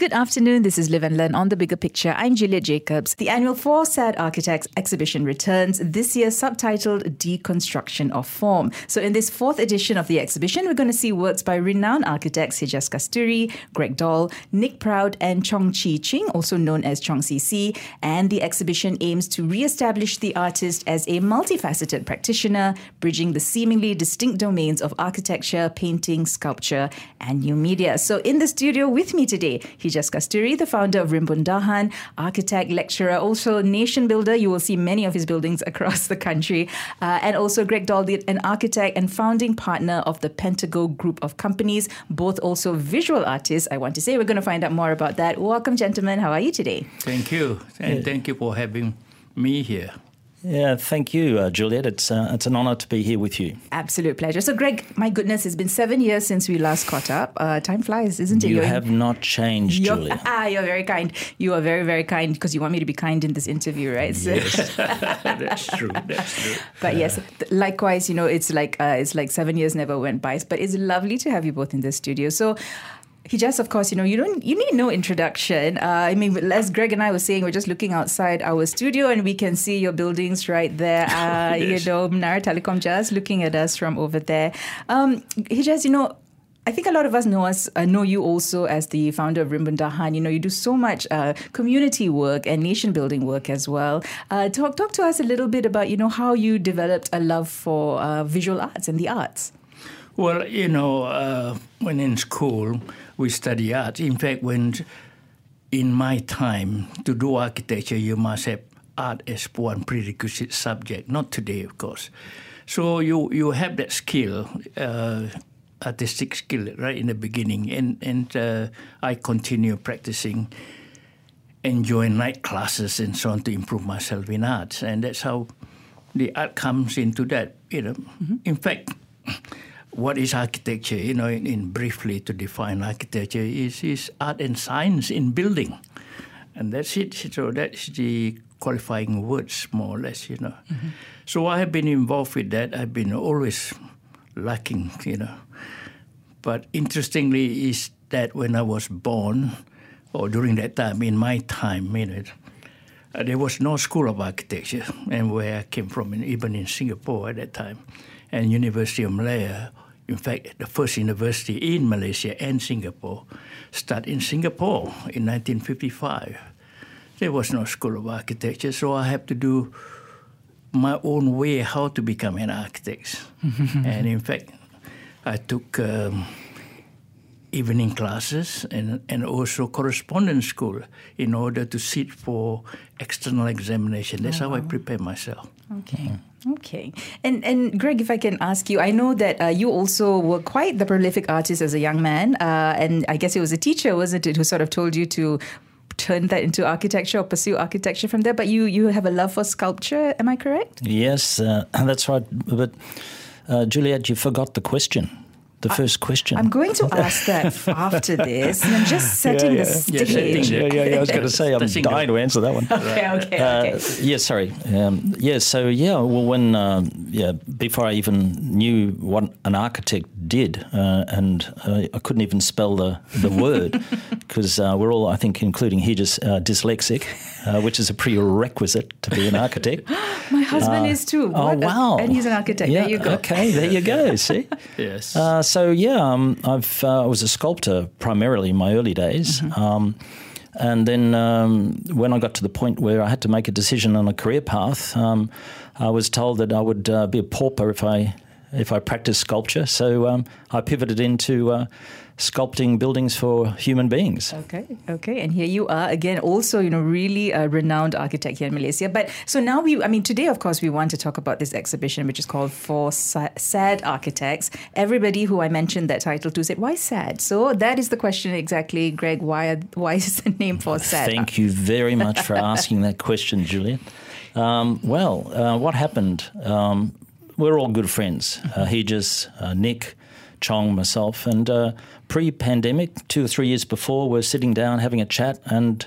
Good afternoon. This is Live and Learn on the Bigger Picture. I'm Juliet Jacobs. The annual Four Sad Architects exhibition returns this year, subtitled Deconstruction of Form. So, in this fourth edition of the exhibition, we're going to see works by renowned architects Hijjas Kasturi, Greg Dall, Nic Proud, and Chong Chee Ching, also known as Chong CC. And the exhibition aims to re-establish the artist as a multifaceted practitioner, bridging the seemingly distinct domains of architecture, painting, sculpture, and new media. So, in the studio with me today, Hijjas Kasturi, the founder of Rimbundahan, architect, lecturer, also nation builder. You will see many of his buildings across the country. Uh, and also Greg Daldy, an architect and founding partner of the Pentago Group of Companies, both also visual artists. I want to say we're going to find out more about that. Welcome, gentlemen. How are you today? Thank you. And yeah. thank you for having me here. Yeah, thank you, uh, Juliet. It's uh, it's an honour to be here with you. Absolute pleasure. So, Greg, my goodness, it's been seven years since we last caught up. Uh, time flies, isn't it? You you're have in... not changed, you're, Juliet. Ah, you're very kind. You are very, very kind because you want me to be kind in this interview, right? So... Yes, that's true. That's true. But yes, likewise, you know, it's like uh, it's like seven years never went by. But it's lovely to have you both in the studio. So, Hijjas, of course, you know, you don't, you need no introduction. Uh, I mean, as Greg and I were saying, we're just looking outside our studio and we can see your buildings right there. Uh, yes. You know, Menara Telekom just looking at us from over there. Um, Hijjas, you know, I think a lot of us know us uh, know you also as the founder of Rimbun Dahan. You know, you do so much uh, community work and nation building work as well. Uh, talk talk to us a little bit about you know how you developed a love for uh, visual arts and the arts. Well, you know, uh, when in school, we study art. In fact, when in my time to do architecture, you must have art as one prerequisite subject. Not today, of course. So you you have that skill, uh, artistic skill, right in the beginning, and and uh, I continue practicing, enjoying night classes and so on to improve myself in arts, and that's how the art comes into that. You know, mm-hmm. in fact what is architecture? You know, in, in, briefly to define architecture is is art and science in building, and that's it. So that's the qualifying words, more or less. You know, mm-hmm. so I have been involved with that. I've been always lacking. You know, but interestingly is that when I was born, or during that time, in my time, you know, uh, there was no school of architecture, and where I came from, even in Singapore at that time, and University of Malaya in fact, the first university in Malaysia and Singapore started in Singapore in 1955. There was no school of architecture, so I had to do my own way how to become an architect. and in fact, I took um, evening classes and, and also correspondence school in order to sit for external examination. That's oh, how I prepare myself. Okay. Mm-hmm. Okay. And and Greg, if I can ask you, I know that uh, you also were quite the prolific artist as a young man, uh, and I guess it was a teacher, wasn't it, who sort of told you to turn that into architecture or pursue architecture from there. But you you have a love for sculpture, am I correct? Yes, uh, that's right. But uh, Juliet, you forgot the question the first question. I'm going to ask that after this. And I'm just setting yeah, yeah. the stage. Yeah, yeah, yeah, I was going to say, I'm dying to answer that one. okay, okay, uh, okay. Yeah, sorry. Um, yeah, so yeah, well, when, uh, yeah, before I even knew what an architect did, uh, and uh, I couldn't even spell the, the word, because uh, we're all, I think, including Hijjas uh, which is a prerequisite to be an architect. My husband is too. Oh, wow. and he's an architect. Yeah, there you go. Okay, there you go. See? yes so yeah, um, I've uh, I was a sculptor primarily in my early days. Mm-hmm. Um, and then um, when I got to the point where I had to make a decision on a career path, um, I was told that I would uh, be a pauper if I if I practiced sculpture. So um, I pivoted into uh, sculpting buildings for human beings. Okay, okay, and here you are again, also you know really a renowned architect here in Malaysia. But so now we, I mean, today of course we want to talk about this exhibition, which is called Four Sad Architects. Everybody who I mentioned that title to said, "Why sad?" So that is the question exactly, Greg. Why why is the name For Sad? Thank you very much for asking that question, Juliet. Um, well, uh, what happened? Um, we're all good friends. Uh, Hijjas uh, Nic. Chong, myself, and uh, pre-pandemic, two or three years before, we're sitting down having a chat, and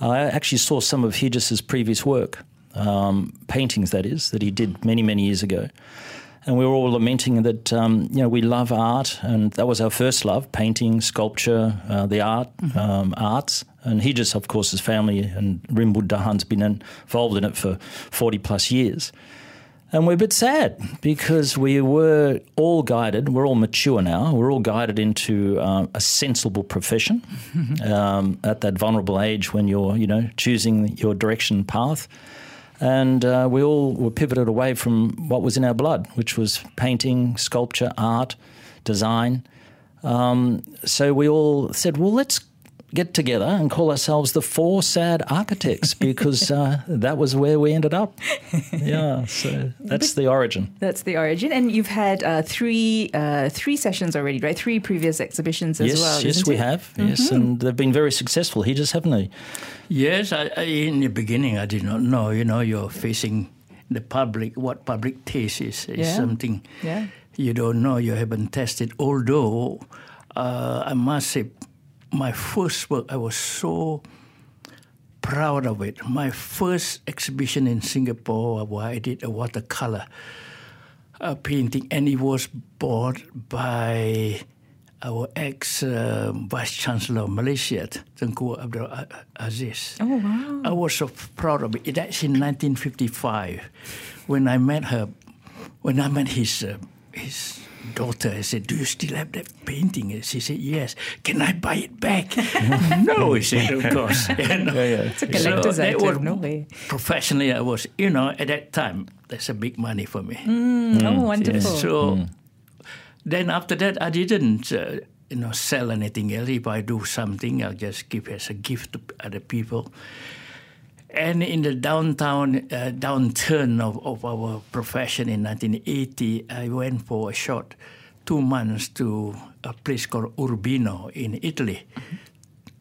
I actually saw some of Hijjas's previous work, um, paintings that is, that he did many many years ago, and we were all lamenting that um, you know we love art, and that was our first love: painting, sculpture, uh, the art, um, arts. And Hijjas, of course, his family and Rimbun Dahan's been involved in it for forty plus years. And we're a bit sad because we were all guided, we're all mature now, we're all guided into uh, a sensible profession um, at that vulnerable age when you're, you know, choosing your direction path. And uh, we all were pivoted away from what was in our blood, which was painting, sculpture, art, design. Um, so we all said, well, let's get together and call ourselves the Four Sad Architects because uh, that was where we ended up. Yeah, so that's the origin. That's the origin, and you've had uh, three uh, three sessions already, right? Three previous exhibitions as yes, well. Yes, we it? have. Mm-hmm. Yes, and they've been very successful. Hijjas haven't they? Yes, I, I, in the beginning I did not know. You know, you're facing the public. What public taste is is Yeah. something Yeah. you don't know. You haven't tested. Although uh, I must say, my first work I was so proud of it. My first exhibition in Singapore, where I did a watercolor uh, painting, and it was bought by our ex uh, Vice Chancellor of Malaysia, Ungku Abdul Aziz. Oh wow! I was so proud of it. That's in 1955 when I met her. When I met his uh, his daughter, I said, "Do you still have that painting?" And she said, "Yes." Can I buy it back? no, he said, "Of course." You know? It's a collector's that item, was- no way. Professionally, I was, you know, at that time, that's a big money for me. oh, wonderful! So then after that, I didn't, uh, you know, sell anything else. If I do something, I'll just give it as a gift to other people. And in the downtown uh, downturn of, of our profession in 1980, I went for a short two months to a place called Urbino in Italy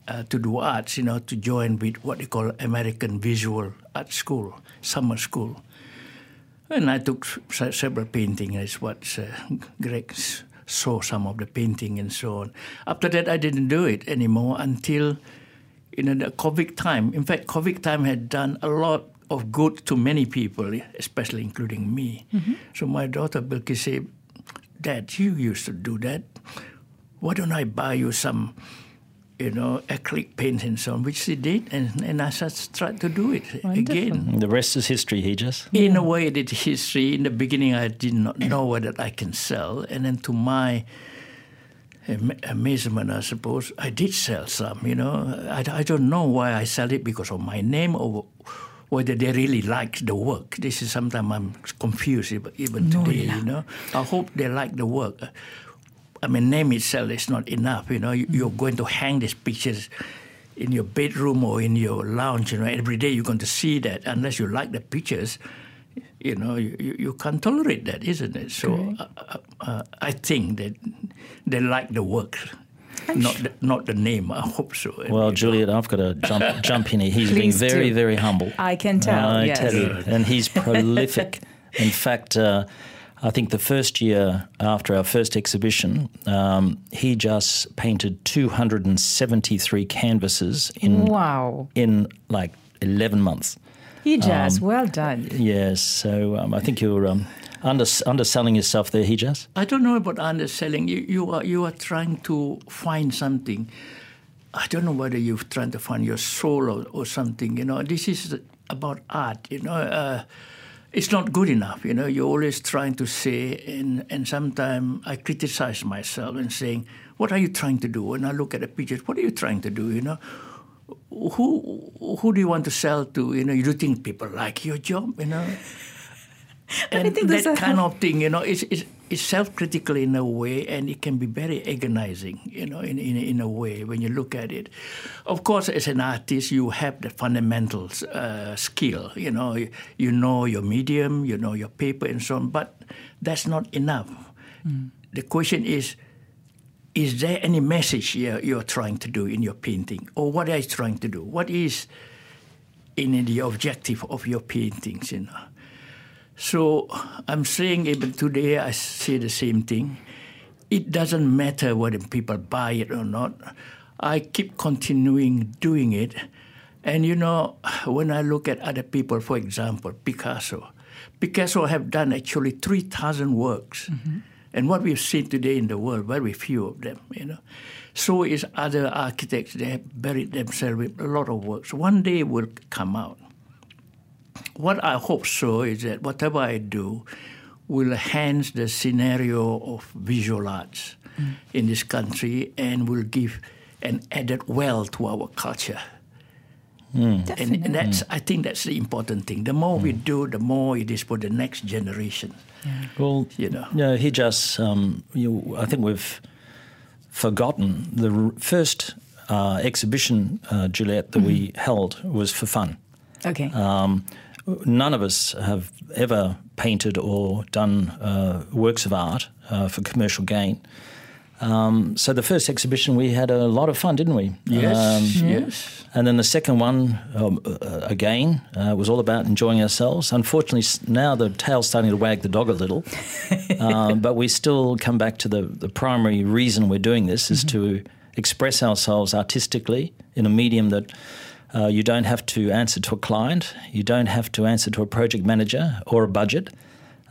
uh, to do arts, you know, to join with what they call American Visual Art School, summer school. And I took se- several paintings. That's what uh, Greg saw some of the painting and so on. After that, I didn't do it anymore until you know the COVID time. In fact, COVID time had done a lot of good to many people, especially including me. Mm-hmm. So my daughter Bilkis said, "Dad, you used to do that. Why don't I buy you some?" You know, acrylic paints and so on, which she did, and, and I just tried to do it again. The rest is history, Hijjas. In a way, it is history. In the beginning, I did not know whether I can sell, and then to my am- amazement, I suppose, I did sell some. You know, I, I don't know why I sell it because of my name or whether they really like the work. This is sometimes I'm confused even- today. You know, I hope they like the work. I mean, name itself is not enough. You know, You- mm. you're going to hang these pictures in your bedroom or in your lounge. You know, every day you're going to see that. Unless you like the pictures, you know, you, you, you can't tolerate that, isn't it? So uh, uh, uh, I think that they like the work, not the, not the name. I hope so. Well, Juliet, I've got to jump jump in here. He's being very, do. very humble. I can tell, I yes. tell you, and he's prolific. In fact, uh, I think the first year after our first exhibition, um, he just painted 273 canvases in Wow, in like 11 months. He Um, well done. Yes, so um, I think you're um, under, underselling yourself there, Hijjas. I don't know about underselling. You, you are you are trying to find something. I don't know whether you're trying to find your soul or, or something. You know, this is about art. You know, uh, it's not good enough. You know, you're always trying to say, and and sometimes I criticize myself and saying, "What are you trying to do?" When I look at the pictures, what are you trying to do? You know. Who who do you want to sell to? You know, you do think people like your job? You know, and think that a- kind of thing, you know, it's, is is self-critical in a way, and it can be very agonizing, you know, in, in in a way when you look at it. Of course, as an artist, you have the fundamentals uh, skill, you know, you, you know your medium, you know your paper, and so on. But that's not enough. The question is. Is there any message you're, you're trying to do in your painting? Or what are you trying to do? What is in the objective of your paintings, you know? So I'm saying even today I say the same thing. It doesn't matter whether people buy it or not. I keep continuing doing it. And you know, when I look at other people, for example, Picasso. Picasso have done actually 3,000 works. Mm-hmm. And what we've seen today in the world, very few of them, you know. So is other architects, they have buried themselves with a lot of works. One day will come out. What I hope so is that whatever I do will enhance the scenario of visual arts mm. in this country and will give an added wealth to our culture. Mm. And, and that's, I think that's the important thing. The more we mm. do, the more it is for the next generation. Well, You know. no, Hijjas. Um, you, I think we've forgotten the r- first uh, exhibition, uh, Juliet, that we held was for fun. Okay. Um, none of us have ever painted or done uh, works of art uh, for commercial gain. Um, so the first exhibition we had a lot of fun, didn't we? Yes, Um, yes. and then the second one, um, uh, again, uh, was all about enjoying ourselves. Unfortunately, now the tail's starting to wag the dog a little, um, but we still come back to the, the primary reason we're doing this is to express ourselves artistically in a medium that uh, you don't have to answer to a client, you don't have to answer to a project manager or a budget.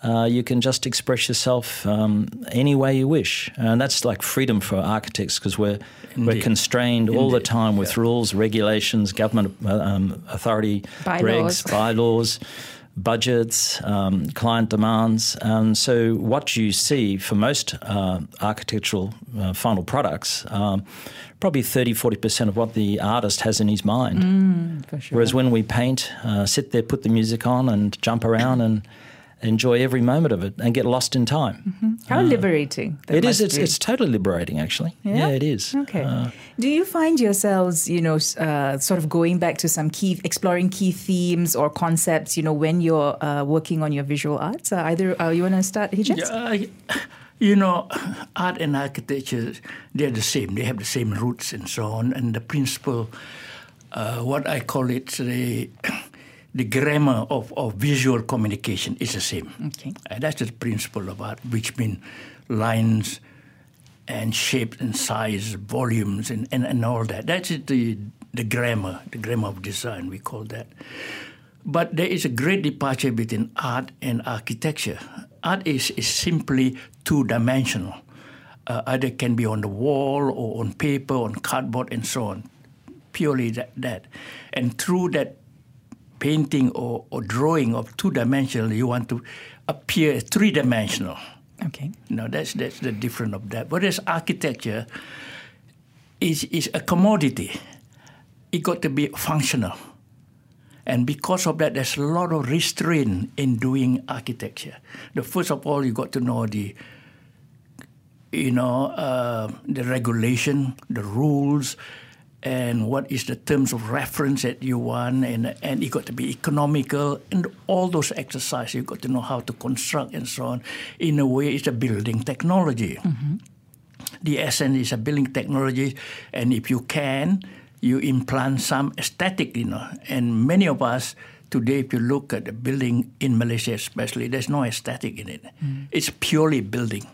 Uh, you can just express yourself um, any way you wish, and that's like freedom for architects because we're we're Indeed. constrained all the time with rules, regulations, government uh, um, authority, Bylaws. regs, bylaws, budgets, um, client demands. And so, what you see for most uh, architectural uh, final products, um, probably 30 40% of what the artist has in his mind. for sure. Whereas when we paint, uh, sit there, put the music on, and jump around and enjoy every moment of it and get lost in time. How liberating. that It is. It's, it's totally liberating, actually. Yeah? it is. Okay. Uh, Do you find yourselves, you know, uh, sort of going back to some key, exploring key themes or concepts, you know, when you're uh, working on your visual arts? Uh, either uh, you want to start, Hijjas? Yeah, I- you know, art and architecture, they're the same. They have the same roots and so on. And the principle, uh, what I call it, the, the grammar of, of visual communication is the same. Okay. And that's the principle of art, which means lines and shape and size, volumes, and, and, and all that. That's the, the grammar, the grammar of design, we call that. But there is a great departure between art and architecture. Art is, is simply two dimensional. Uh, either can be on the wall or on paper, on cardboard, and so on. Purely that. that. And through that painting or, or drawing of two dimensional, you want to appear three dimensional. Okay. No, that's that's the difference of that. Whereas architecture is is a commodity. It got to be functional. And because of that, there's a lot of restraint in doing architecture. The first of all, you got to know the, you know, uh, the regulation, the rules, and what is the terms of reference that you want, and and it got to be economical, and all those exercises you got to know how to construct and so on. In a way, it's a building technology. The essence is a building technology, and if you can, you implant some aesthetic, you know. And many of us today, if you look at the building in Malaysia, especially, there's no aesthetic in it. It's purely building.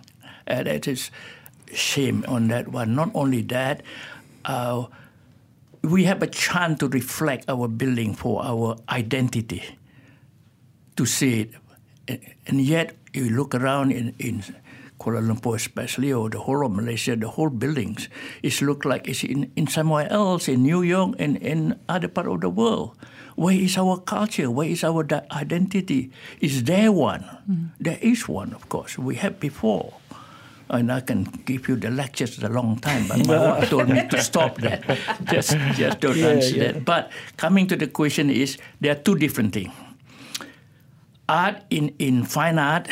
And that is shame on that one. Not only that, uh, we have a chance to reflect our building for our identity, to see it. And- yet, you look around in, in Kuala Lumpur, especially, or the whole of Malaysia, the whole buildings, it look like it's in, in somewhere else, in New York and in other part of the world. Where is our culture? Where is our identity? Is there one? Mm-hmm. There is one, of course. We had before. And I can give you the lectures a long time, but my wife told me to stop that. Just, just don't Yeah, answer yeah. that. But coming to the question is, there are two different things. Art in, in fine art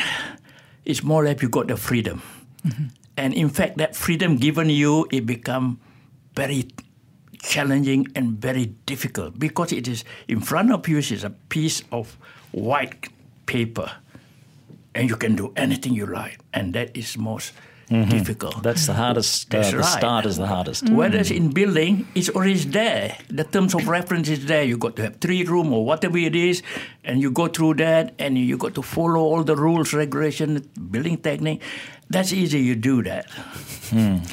is more like you got the freedom. Mm-hmm. And in fact, that freedom given you, it become very challenging and very difficult because it is in front of you is a piece of white paper and you can do anything you like and that is most difficult That's the hardest. Uh, That's the start is the hardest. Whereas in building, it's always there. The terms of reference is there. You got to have three room or whatever it is, and you go through that, and you got to follow all the rules, regulation, building technique. That's easy. You do that.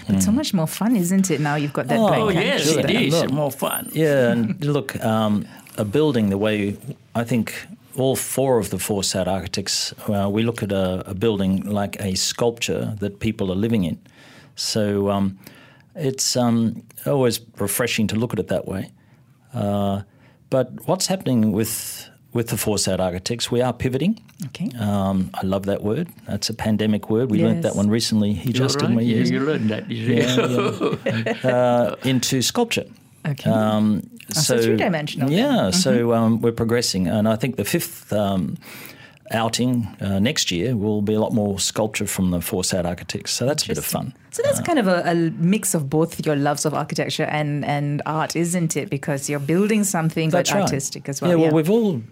But so much more fun, isn't it? Now you've got that Oh, blank Oh yes, canvas it Look. more fun. Yeah, and look, um, a building the way I think all four of the four SAD architects, uh, we look at a, a, building like a sculpture that people are living in. So um, it's um, always refreshing to look at it that way. Uh, but what's happening with with the four SAD architects, we are pivoting. Okay. Um, I love that word. That's a pandemic word. We yes. learned that one recently. Hijjas right. didn't we? You learned that. yeah, yeah. uh, into sculpture. Okay. Um, so, so three dimensional. Yeah. Mm-hmm. So um, we're progressing, and I think the fifth um, outing uh, next year will be a lot more sculpture from the four SAD architects. So that's a bit of fun. So that's uh, kind of a, a, mix of both your loves of architecture and, and art, isn't it? Because you're building something but right. artistic as well. Yeah, well, we've all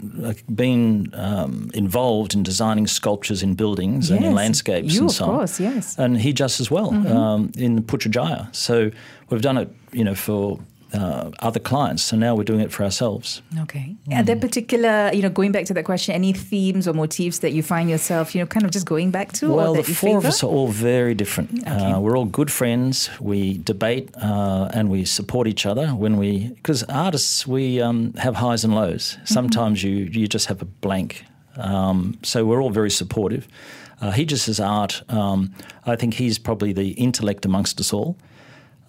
been um, involved in designing sculptures in buildings yes. and in landscapes you, and so on. of course, yes. And Hijjas as well mm-hmm. um, in Putrajaya. So we've done it, you know, for uh, other clients. So now we're doing it for ourselves. Okay. Mm. Are there particular, you know, going back to that question, any themes or motifs that you find yourself, you know, kind of just going back to? Well, the four favor? of us are all very different. Okay. Uh, we're all good friends. We debate uh, and we support each other when we, because artists, we um, have highs and lows. Mm-hmm. Sometimes you, you just have a blank. Um, so we're all very supportive. Uh, he just has art. Um, I think he's probably the intellect amongst us all.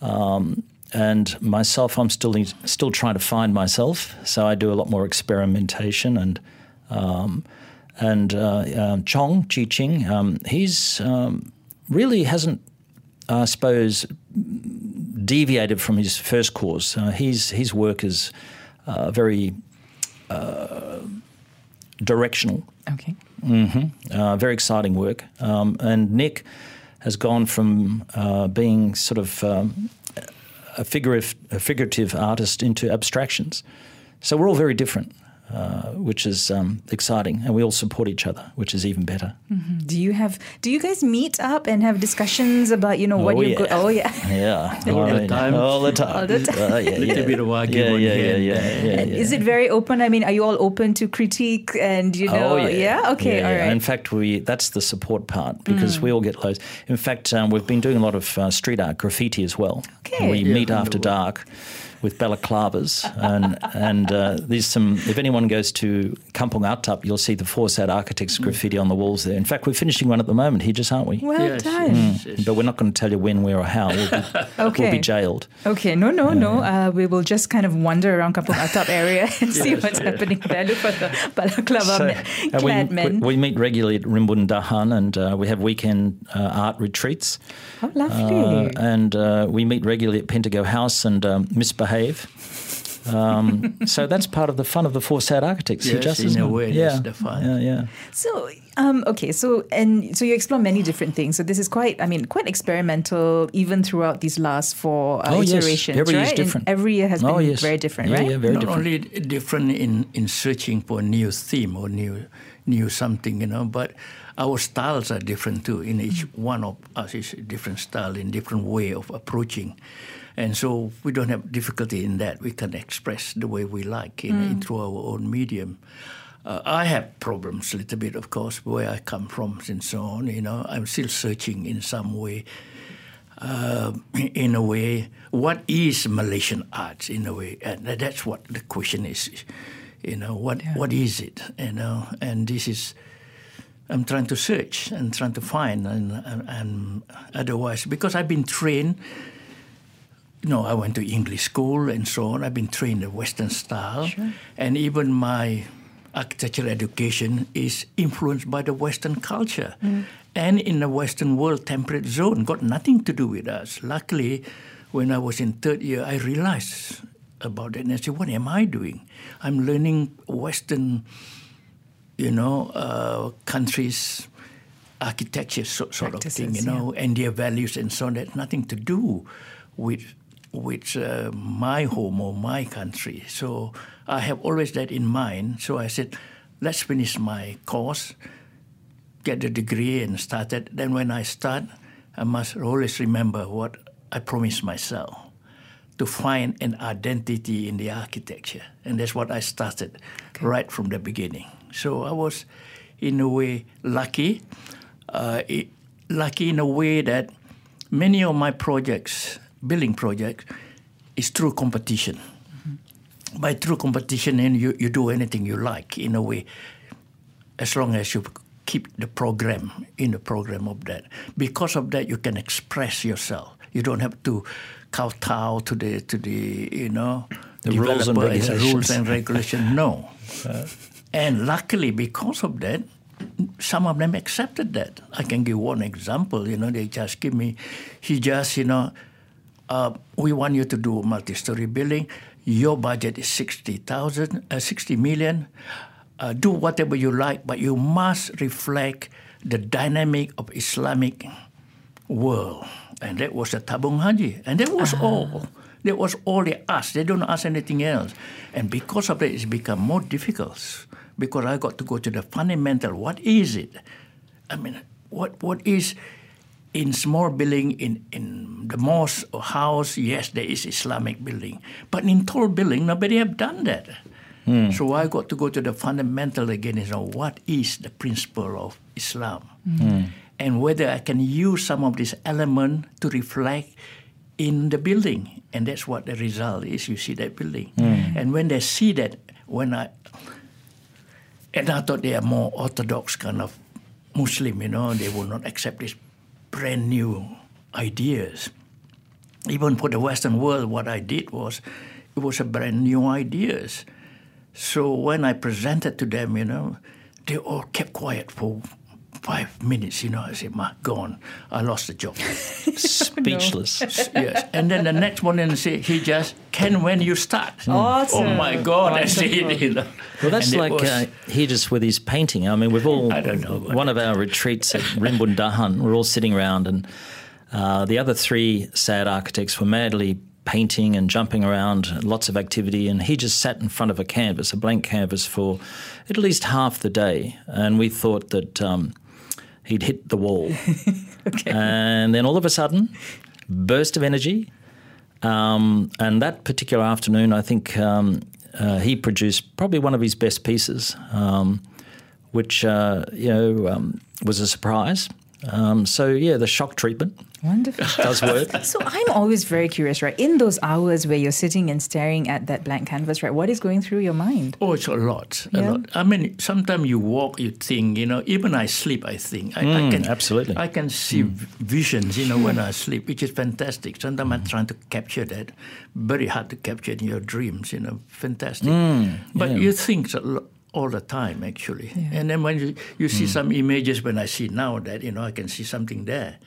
Um, and myself, I'm still still trying to find myself. So I do a lot more experimentation and um, and uh, uh, Chong Chee Ching, um, he's um, really hasn't, I suppose, deviated from his first course. Uh, his his work is uh, very uh, directional. Okay. Mm-hmm. Uh, very exciting work. Um, and Nic has gone from being sort of um, a, figurative, a figurative artist into abstractions. So we're all very different. Uh, which is um, exciting, and we all support each other, which is even better. Mm-hmm. Do you have? Do you guys meet up and have discussions about you know what oh, you? Yeah. oh yeah, yeah, all, the time. all the time, all the time. Uh, yeah, yeah. Little bit of argument yeah, yeah, yeah, yeah, yeah, Is it very open? I mean, are you all open to critique and you know? Oh, yeah. yeah? Okay, all right. In fact, we that's the support part because mm. we all get loads. In fact, um, we've been doing a lot of uh, street art, graffiti as well. Okay, we meet after dark with balaclavas. and and uh, there's some, if anyone goes to Kampong Atap, you'll see the four SAD architects graffiti on the walls there. In fact, we're finishing one at the moment here, just aren't we? Well yes, done. Yes, yes. But we're not going to tell you when, where, or how. We'll be, okay. we'll be jailed. Okay, no, no, no. Uh, we will just kind of wander around Kampong Atap area and see what's happening there. Look for the balaclava so, clad we, men. We, we, meet regularly at Rimbun Dahan and uh, we have weekend uh, art retreats. Oh, lovely. Uh, and uh, we meet regularly at Pentago House and um, misbehave. Um, so that's part of the fun of the four SAD architects. Yes, just in a way, yeah. the fun. Yeah, yeah. So, um, okay, so and so you explore many different things. So this is quite, I mean, quite experimental, even throughout these last four uh, oh, iterations. Yes. Every right? year is different. And every year has oh, been yes. very different, yeah, right? Yeah, very Not different. only different in in searching for a new theme or new new something, you know, but our styles are different too. In each mm-hmm. one of us is a different style, in different way of approaching. And so we don't have difficulty in that. We can express the way we like in, mm. in through our own medium. Uh, I have problems a little bit, of course, where I come from and so on. You know, I'm still searching in some way. Uh, in a way, what is Malaysian art? In a way, and that's what the question is. You know, what yeah. what is it? You know, and this is. I'm trying to search and trying to find, and, and, and otherwise, because I've been trained you know, I went to English school and so on. I've been trained in Western style, sure. and even my architectural education is influenced by the Western culture. Mm. And in the Western world, temperate zone got nothing to do with us. Luckily, when I was in third year, I realized about it, and I said, "What am I doing? I'm learning Western, you know, uh, countries." Architecture so, sort of thing, you know, yeah. and their values and so on. That nothing to do with with uh, my home or my country. So I have always that in mind. So I said, let's finish my course, get the degree, and start it. Then when I start, I must always remember what I promised myself to find an identity in the architecture. And that's what I started okay. right from the beginning. So I was, in a way, lucky. Uh, it, lucky in a way that many of my projects building project is through competition. Mm-hmm. By through competition, and you, you do anything you like in a way. as long as you keep the program in the program of that. Because of that, you can express yourself. You don't have to kowtow to the to the you know The rules and regulations. rules and regulations. No, and luckily because of that, some of them accepted that. I can give one example. You know, they just give me, he just you know, uh, we want you to do multi-story building. Your budget is sixty thousand, uh, sixty million. Uh, do whatever you like, but you must reflect the dynamic of Islamic world. And that was the Tabung Haji. And that was all. That was all they asked. They don't ask anything else. And because of that, it's become more difficult. Because I got to go to the fundamental. What is it? I mean, what what is in small building in, in the mosque or house, yes, there is Islamic building. But in tall building, nobody have done that. Hmm. So I got to go to the fundamental again is know what is the principle of Islam. Hmm. And whether I can use some of this element to reflect in the building. And that's what the result is. You see that building. Hmm. And when they see that, when I and I thought they are more orthodox kind of Muslim, you know, they will not accept this brand new ideas. Even for the Western world, what I did was, it was a brand new ideas. So when I presented to them, you know, they all kept quiet for five minutes, you know. I said, my God, I lost the job. Speechless. yes. And then the next morning, say, Hijjas, can when you start? Awesome. Oh my God, I see. You know. Well, that's And like was- uh, Hijjas with his painting. I mean, we've all I don't know one of our retreats at Rimbun Dahan. We're all sitting around, and uh, the other three sad architects were madly painting and jumping around, lots of activity, and he just sat in front of a canvas, a blank canvas, for at least half the day. And we thought that um, he'd hit the wall, and then all of a sudden, burst of energy. Um, and that particular afternoon, I think um, uh, he produced probably one of his best pieces, um, which uh, you know um, was a surprise. Um, so yeah, the shock treatment Wonderful. does work. So I'm always very curious, right? In those hours where you're sitting and staring at that blank canvas, right? What is going through your mind? Oh, it's a lot, a Yeah. lot. I mean, sometimes you walk, you think, you know. Even I sleep, I think. I, I Mm, can absolutely. I can see v- visions, you know, when I sleep, which is fantastic. Sometimes I'm trying to capture that. Very hard to capture in your dreams, you know. Fantastic. but yeah. you think a lo- all the time, actually. And then when you, you see some images, when I see now that you know, I can see something there.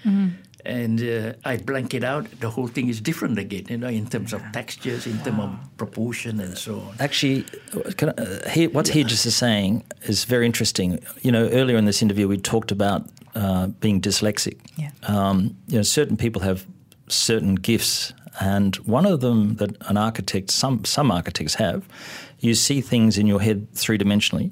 And uh, I blank it out. The whole thing is different again, you know, in terms of textures, in terms of proportion, and so on. Actually, can I, uh, he, what Hijjas is saying is very interesting. You know, earlier in this interview, we talked about uh, being dyslexic. Yeah. Um, you know, certain people have certain gifts, and one of them that an architect, some some architects have, you see things in your head three dimensionally.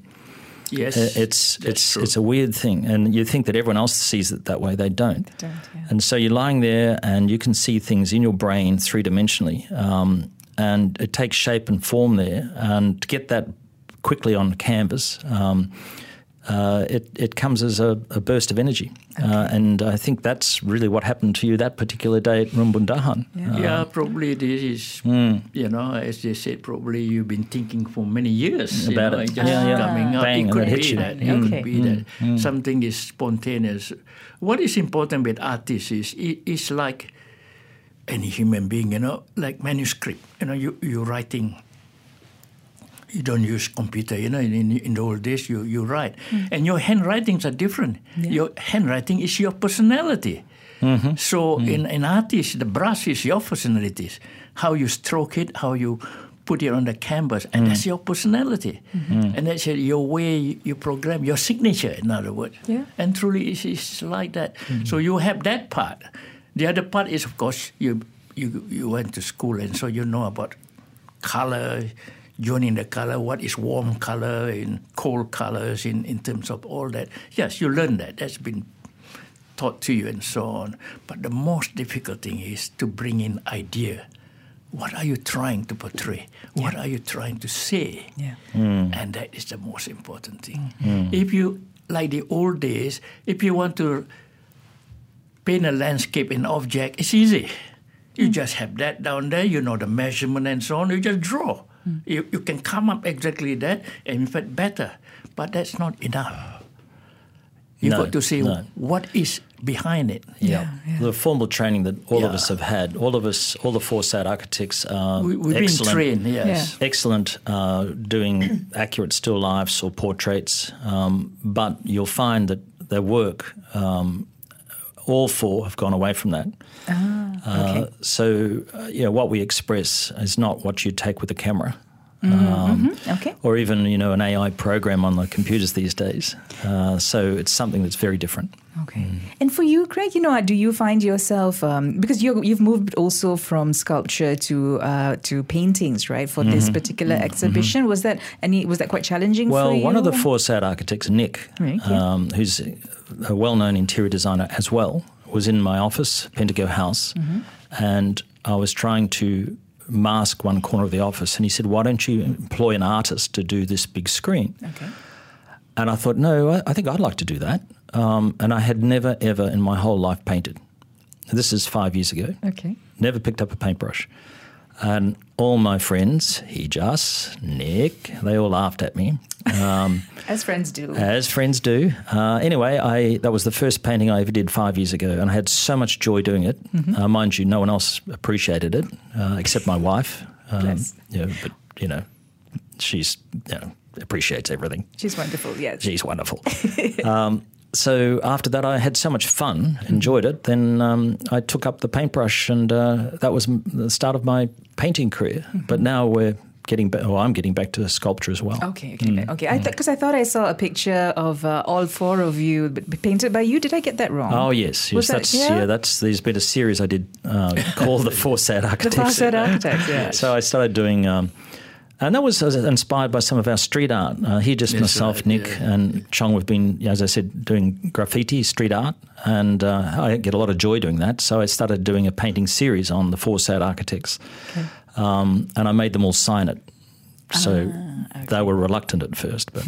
Yes, Uh, It's it's true. it's a weird thing, and you think that everyone else sees it that way. They don't. don't, yeah. And so you're lying there, and you can see things in your brain three dimensionally, um, and it takes shape and form there. And to get that quickly on canvas, um, uh, it it comes as a, a burst of energy, uh, and I think that's really what happened to you that particular day at Rimbun Dahan. Yeah. Uh, yeah, probably this is, hmm. you know, as they said, probably you've been thinking for many years you About know, it. Just Yeah, yeah. coming up. Bang, it hmm. could be hmm. that. It Okay. could be that something is spontaneous. What is important with artists is it, it's like any human being, you know, like manuscript. You know, you you're writing. You don't use computer, you know. In, in, in the old days, you, you write, hmm. and your handwritings are different. Your handwriting is your personality. Mm-hmm. So mm. in an artist, the brush is your personalities. How you stroke it, how you put it on the canvas, and mm. that's your personality. Mm-hmm. And that's your way you, you program, your signature, in other words. Yeah. And truly, it's, it's like that. Mm-hmm. So you have that part. The other part is, of course, you you you went to school, and so you know about color, joining the color, what is warm color and cold colors in, in terms of all that. Yes, you learn that. That's been taught to you and so on. But the most difficult thing is to bring in idea. What are you trying to portray? What are you trying to say? Yeah. Hmm. And that is the most important thing. Hmm. Hmm. If you, like the old days, if you want to paint a landscape in object, it's easy. You just have that down there, you know the measurement and so on, you just draw. You, you can come up exactly that, and in fact better, but that's not enough. You've No, got to see no. what is behind it. Yeah. The formal training that all of us have had, all of us, all the four SAD architects are We, we've excellent. been trained, yes. excellent uh, doing accurate still lifes or portraits, um, but you'll find that their work, um, all four have gone away from that. Okay. Uh, so, uh, you know, what we express is not what you take with a camera. okay. Or even, you know, an AI program on the computers these days. Uh, so it's something that's very different. Okay. And for you, Craig, you know, do you find yourself um, because you you've moved also from sculpture to uh, to paintings, right? For this particular exhibition, was that any was that quite challenging Mm-hmm. Well, for you? one of the four SAD architects, Nic, Nic, yeah. um, who's a well-known interior designer as well, was in my office, Pentago House, Mm-hmm. and I was trying to mask one corner of the office, and he said, "Why don't you employ an artist to do this big screen?" Okay. And I thought, no, I, I think I'd like to do that. Um, and I had never, ever in my whole life painted. This is five years ago. Okay. Never picked up a paintbrush. And all my friends, he just, Nic, they all laughed at me, um, As friends do. as friends do. Uh, anyway, I that was the first painting I ever did five years ago, and I had so much joy doing it. Uh, mind you, no one else appreciated it uh, except my wife. Um, know, but you know, she's you know appreciates everything. She's wonderful. Yes. She's wonderful. um, so after that, I had so much fun, enjoyed it. Then um, I took up the paintbrush, and uh, that was the start of my painting career. But now we're getting back. Well, I'm getting back to sculpture as well. Okay, okay, okay. I because I thought I saw a picture of uh, all four of you painted by you. Did I get that wrong? Oh yes, yes. That- that's yeah? yeah? That's there's been a series I did uh, called the Four Sad Architects. the Architects. Facet Architects. Yeah. So I started doing, um, and that was uh, inspired by some of our street art. Uh, Hijjas Yes, myself, right, Nic, yeah. and Chong. We've been, as I said, doing graffiti, street art, and uh, I get a lot of joy doing that. So I started doing a painting series on the four sad architects, um, and I made them all sign it. So Ah, they were reluctant at first, but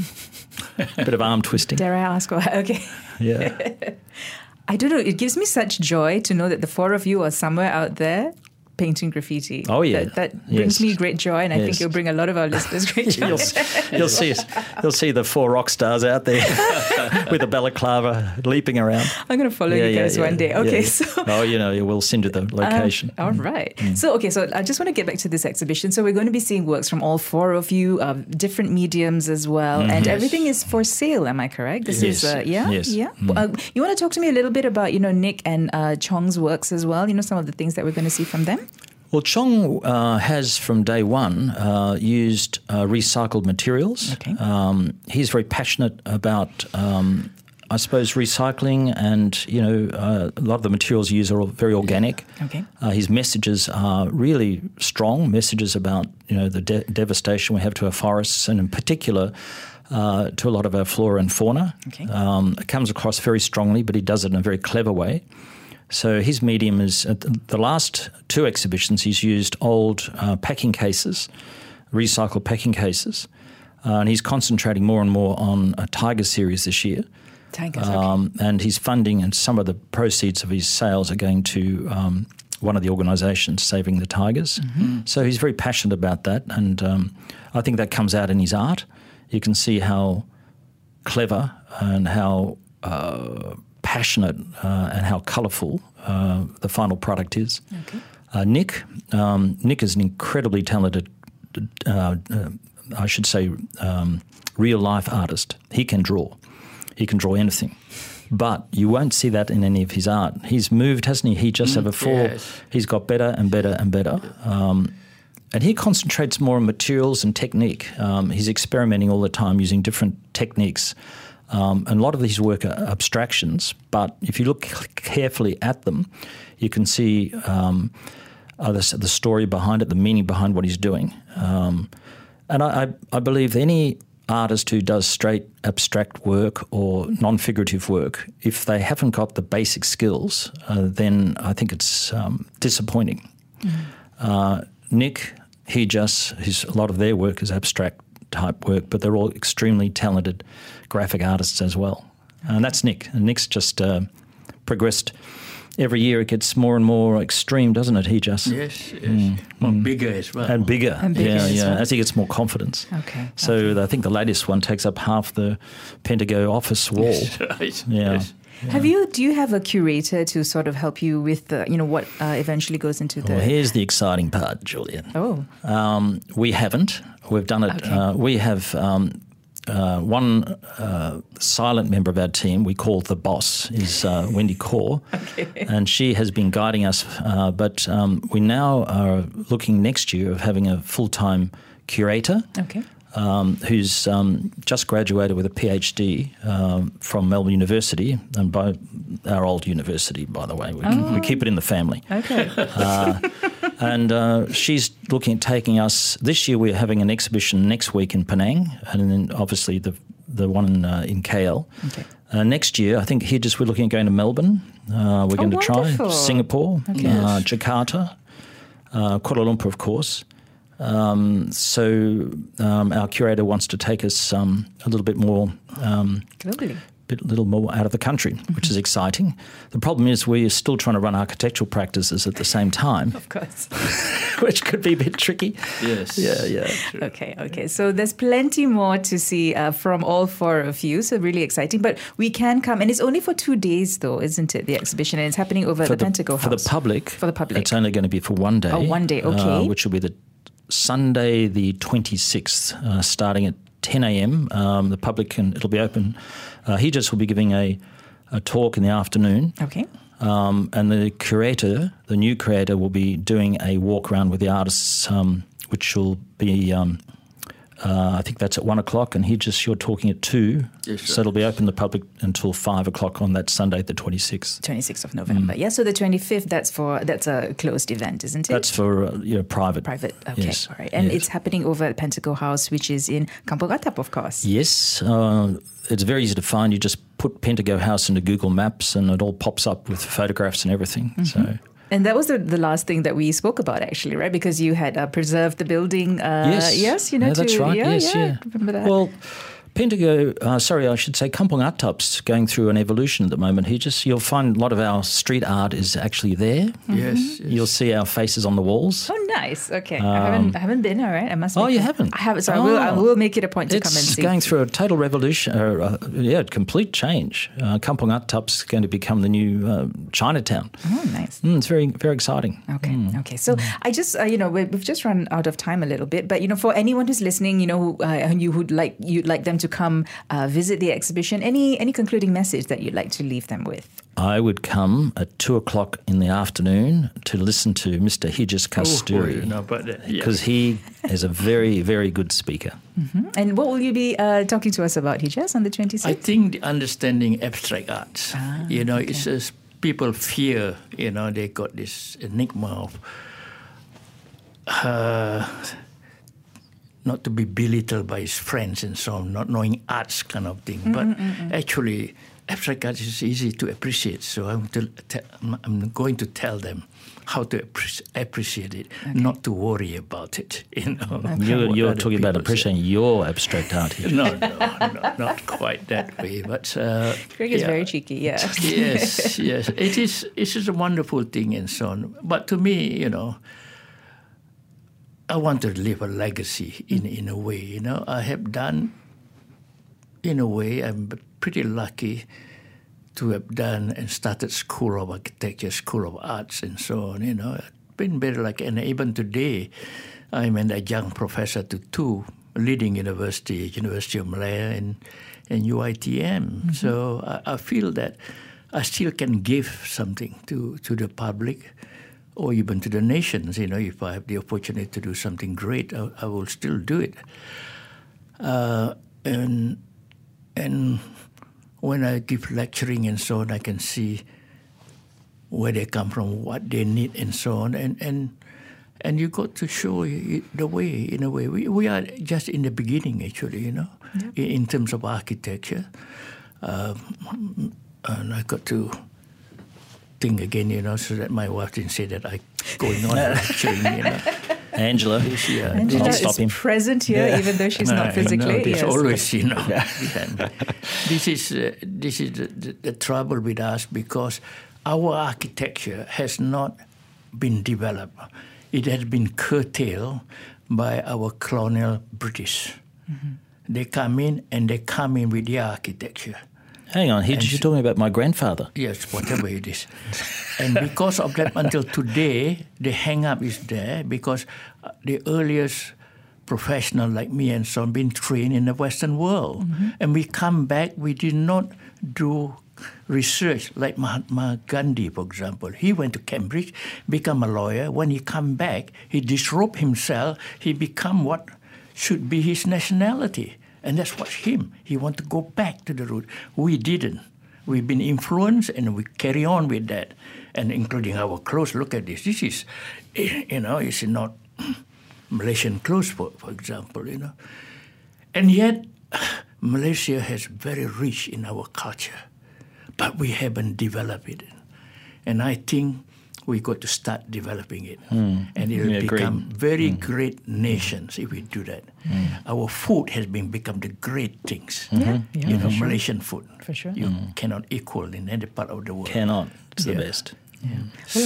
a bit of arm twisting. Dare I ask why? Okay. Yeah. I don't know. It gives me such joy to know that the four of you are somewhere out there painting graffiti. Oh, yeah. That, that brings Yes. me great joy, and I think Yes. it'll bring a lot of our listeners great joy. you'll, you'll see you'll see the four rock stars out there with a balaclava leaping around. I'm going to follow you guys one day. Okay, yeah. so. oh, you know, we'll send you the location. Um, all right. So, okay, so I just want to get back to this exhibition. So, we're going to be seeing works from all four of you, um, different mediums as well, and everything is for sale. Am I correct? This is, uh, yeah, Yes. yeah. Uh, you want to talk to me a little bit about, you know, Nic and uh, Chong's works as well? You know, some of the things that we're going to see from them. Well, Chong uh, has from day one uh, used uh, recycled materials. Okay. Um, he's very passionate about, um, I suppose, recycling, and you know, uh, a lot of the materials he used are very organic. Okay. Uh, his messages are really strong messages about you know the de- devastation we have to our forests, and in particular. Uh, to a lot of our flora and fauna. Okay. Um, it comes across very strongly, but he does it in a very clever way. So his medium is at the last two exhibitions. He's used old uh, packing cases, recycled packing cases, uh, and he's concentrating more and more on a tiger series this year. Tigers. okay. Um, and he's funding, and some of the proceeds of his sales are going to um, one of the organisations saving the tigers. So he's very passionate about that, and um, I think that comes out in his art. You can see how clever and how uh, passionate uh, and how colourful uh, the final product is. Okay. Uh, Nic, um, Nic is an incredibly talented, uh, uh, I should say, um, real life artist. He can draw. He can draw anything. But you won't see that in any of his art. He's moved, hasn't he? Hijjas ever before. yes. He's got better and better and better. Um, and he concentrates more on materials and technique. Um, he's experimenting all the time using different techniques. Um, and a lot of these work are abstractions, but if you look carefully at them, you can see um, uh, the, the story behind it, the meaning behind what he's doing. Um, and I, I, I believe any artist who does straight abstract work or non figurative work, if they haven't got the basic skills, uh, then I think it's um, disappointing. Uh, Nic, he just, his, a lot of their work is abstract type work, but they're all extremely talented graphic artists as well. And that's Nic. And Nic's just uh, progressed every year it gets more and more extreme, doesn't it? Hijjas Yes, yes. More bigger as well. and bigger, And bigger yeah, as yeah. well. As he gets more confidence. Okay, So I think the latest one takes up half the Pentago office wall. right. Yeah. Yes. Have you? Do you have a curator to sort of help you with the, you know, what uh, eventually goes into the? Well, here's the exciting part, Julian. oh, Um, we haven't. We've done it. Okay. Uh, we have um, uh, one uh, silent member of our team. We call the boss is uh, Wendy Core, and she has been guiding us. Uh, but um, we now are looking next year of having a full time curator. okay. Um, who's um, just graduated with a PhD um, from Melbourne University, and by our old university, by the way. We, we keep it in the family. Okay. And uh, she's looking at taking us. This year, we're having an exhibition next week in Penang, and then obviously the the one in, uh, in KL. Okay. Uh, next year, I think here just we're looking at going to Melbourne. Uh, we're going to wonderful. try Singapore, Okay. uh, Jakarta, uh, Kuala Lumpur, of course. Um, so um, our curator wants to take us um, a little bit more um, Globally. bit little more out of the country, which is exciting. The problem is we're still trying to run architectural practices at the same time, Of course. which could be a bit tricky. Yes. Yeah, yeah. Okay, okay. So there's plenty more to see uh, from all four of you. So really exciting. But we can come, and it's only for two days, though, isn't it? The exhibition, and it's happening over at For the, Pentago for the public, For the public. it's only going to be for one day. Oh, one day, uh, okay. which will be the Sunday, the twenty sixth, uh, starting at ten a.m. Um, the public can it'll be open. Uh, Hijjas will be giving a, a talk in the afternoon. Okay. Um, and the curator, the new curator, will be doing a walk around with the artists, um, which will be, um, uh, I think that's at one o'clock, and Hijjas you're talking at two, Yes, so it'll be open to the public until five o'clock on that Sunday, the twenty sixth. 26th of Mm. November. Yeah, so the 25th, that's for that's a closed event, isn't it? That's for uh, you know private. private. Okay, Yes, all right. And yes. it's happening over at Pentago House, which is in Kampong Atap, of course. Yes, uh, it's very easy to find. You just put Pentago House into Google Maps, and it all pops up with photographs and everything. Mm-hmm. So. And that was the, the last thing that we spoke about, actually, right? Because you had uh, preserved the building. Uh, Yes. Yes, you know, Yeah, that's to, right. Yeah, yes, yeah. Remember that? Well, Pentago, uh, sorry, I should say Kampong Atap's going through an evolution at the moment. Hijjas, you'll find a lot of our street art is actually there. Yes. yes. You'll see our faces on the walls. Oh, nice. Okay, I haven't I haven't been. All right, I must. Um, Oh, you a- haven't? I haven't. So I will. I Oh. will make it a point to come and see. It's going through a total revolution, uh, uh, yeah, a complete change. Uh, Kampong Atap's going to become the new uh, Chinatown. Oh, nice. Mm, it's very, very exciting. Okay. Okay. So I just, uh, you know, we- we've just run out of time a little bit, but you know, for anyone who's listening, you know, who, uh, and you would like you'd like them to come uh, visit the exhibition. Any any concluding message that you'd like to leave them with? I would come at two o'clock in the afternoon to listen to Mr. Hijjas Oh, Kasturi you know. Yeah. because he is a very, very good speaker. And what will you be uh, talking to us about, Hijjas, on the twenty I think the understanding abstract arts. you know, it's just people fear. You know, they got this enigma of uh, not to be belittled by his friends and so on, not knowing arts kind of thing. But actually, abstract art is easy to appreciate. So I'm, to, te- I'm- I'm going to tell them how to appreci- appreciate it, not to worry about it. You know, You're, you're talking about people say. appreciating your abstract art here. No, no, no, not quite that way. But uh, Greg is yeah. very cheeky. Yeah. yes, yes. It is. It is a wonderful thing and so on. But to me, you know, I want to leave a legacy in in a way. You know, I have done. In a way, I'm pretty lucky to have done and started School of Architecture, School of Arts, and so on. You know, I've been very lucky, and even today, I'm an adjunct professor to two leading universities, University of Malaya and and UITM. Mm-hmm. So I, I feel that I still can give something to to the public. Or even to the nations, you know, if I have the opportunity to do something great, I, I will still do it. Uh, and and when I give lecturing and so on, I can see where they come from, what they need, and so on. And and and you got to show the way. In a way, we we are just in the beginning, actually. You know, in, in terms of architecture. Um, and I got to think again, you know, so that my wife didn't say that I going on lecturing. You know, Angela, yeah. Angela I'll stop is him. present here, even though she's No, not physically. No, there's yes. always, you know. me. this is uh, this is the, the, the trouble with us because our architecture has not been developed. It has been curtailed by our colonial British. Mm-hmm. They come in and they come in with their architecture. Hang on, here, you're talking about my grandfather. Yes, whatever it is. and because of that, until today, the hang up is there because uh, the earliest professional like me and so on been trained in the Western world. Mm-hmm. And we come back, we did not do research like Mahatma Gandhi, for example. He went to Cambridge, become a lawyer. When he come back, he disrobe himself. He become what should be his nationality. And that's what's him. He want to go back to the root. We didn't. We've been influenced and we carry on with that. And including our clothes. Look at this. This is, you know, it's not Malaysian clothes, for, for example, you know. And yet, Malaysia has very rich in our culture, but we haven't developed it. And I think we got to start developing it, mm. and it will become very mm. great nations if we do that. Mm. Our food has been become the great things. Mm-hmm. Yeah, yeah, you know, sure. Malaysian food. For sure, you mm. cannot equal in any part of the world. Cannot. It's yeah. the best. Yeah.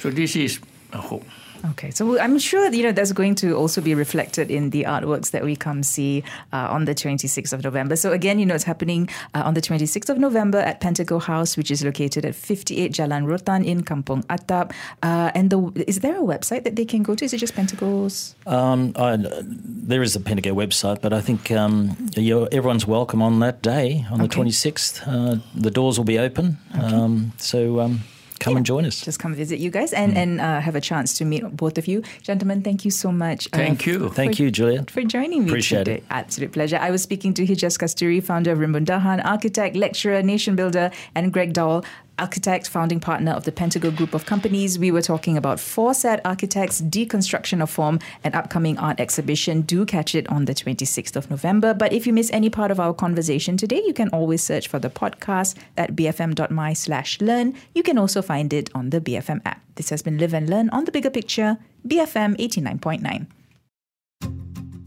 So this is a hope. Okay, so I'm sure you know that's going to also be reflected in the artworks that we come see uh, on the 26th of November. So again, you know it's happening uh, on the 26th of November at Pentago House, which is located at 58 Jalan Rotan in Kampong Atap. Uh, and the, is there a website that they can go to? Is it just Pentago's? Um, I, there is a Pentago website, but I think um, everyone's welcome on that day on okay. the 26th. Uh, the doors will be open, okay. um, so um, come yeah, and join us. Just come visit you guys and, mm. and uh, have a chance to meet both of you. Gentlemen, thank you so much. Uh, thank uh, you. Thank you, Julia. For joining me Appreciate today. It. Absolute pleasure. I was speaking to Hijjas Kasturi, founder of Rimbun Dahan, architect, lecturer, nation builder, and Greg Dall, architect, founding partner of the Pentago Group of Companies. We were talking about Four Sad Architects, Deconstruction of Form, an upcoming art exhibition. Do catch it on the 26th of November. But if you miss any part of our conversation today, you can always search for the podcast at bfm.my slash learn. You can also find it on the BFM app. This has been Live and Learn on the Bigger Picture, BFM 89.9.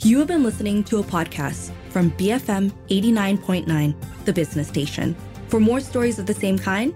You have been listening to a podcast from BFM 89.9, the business station. For more stories of the same kind,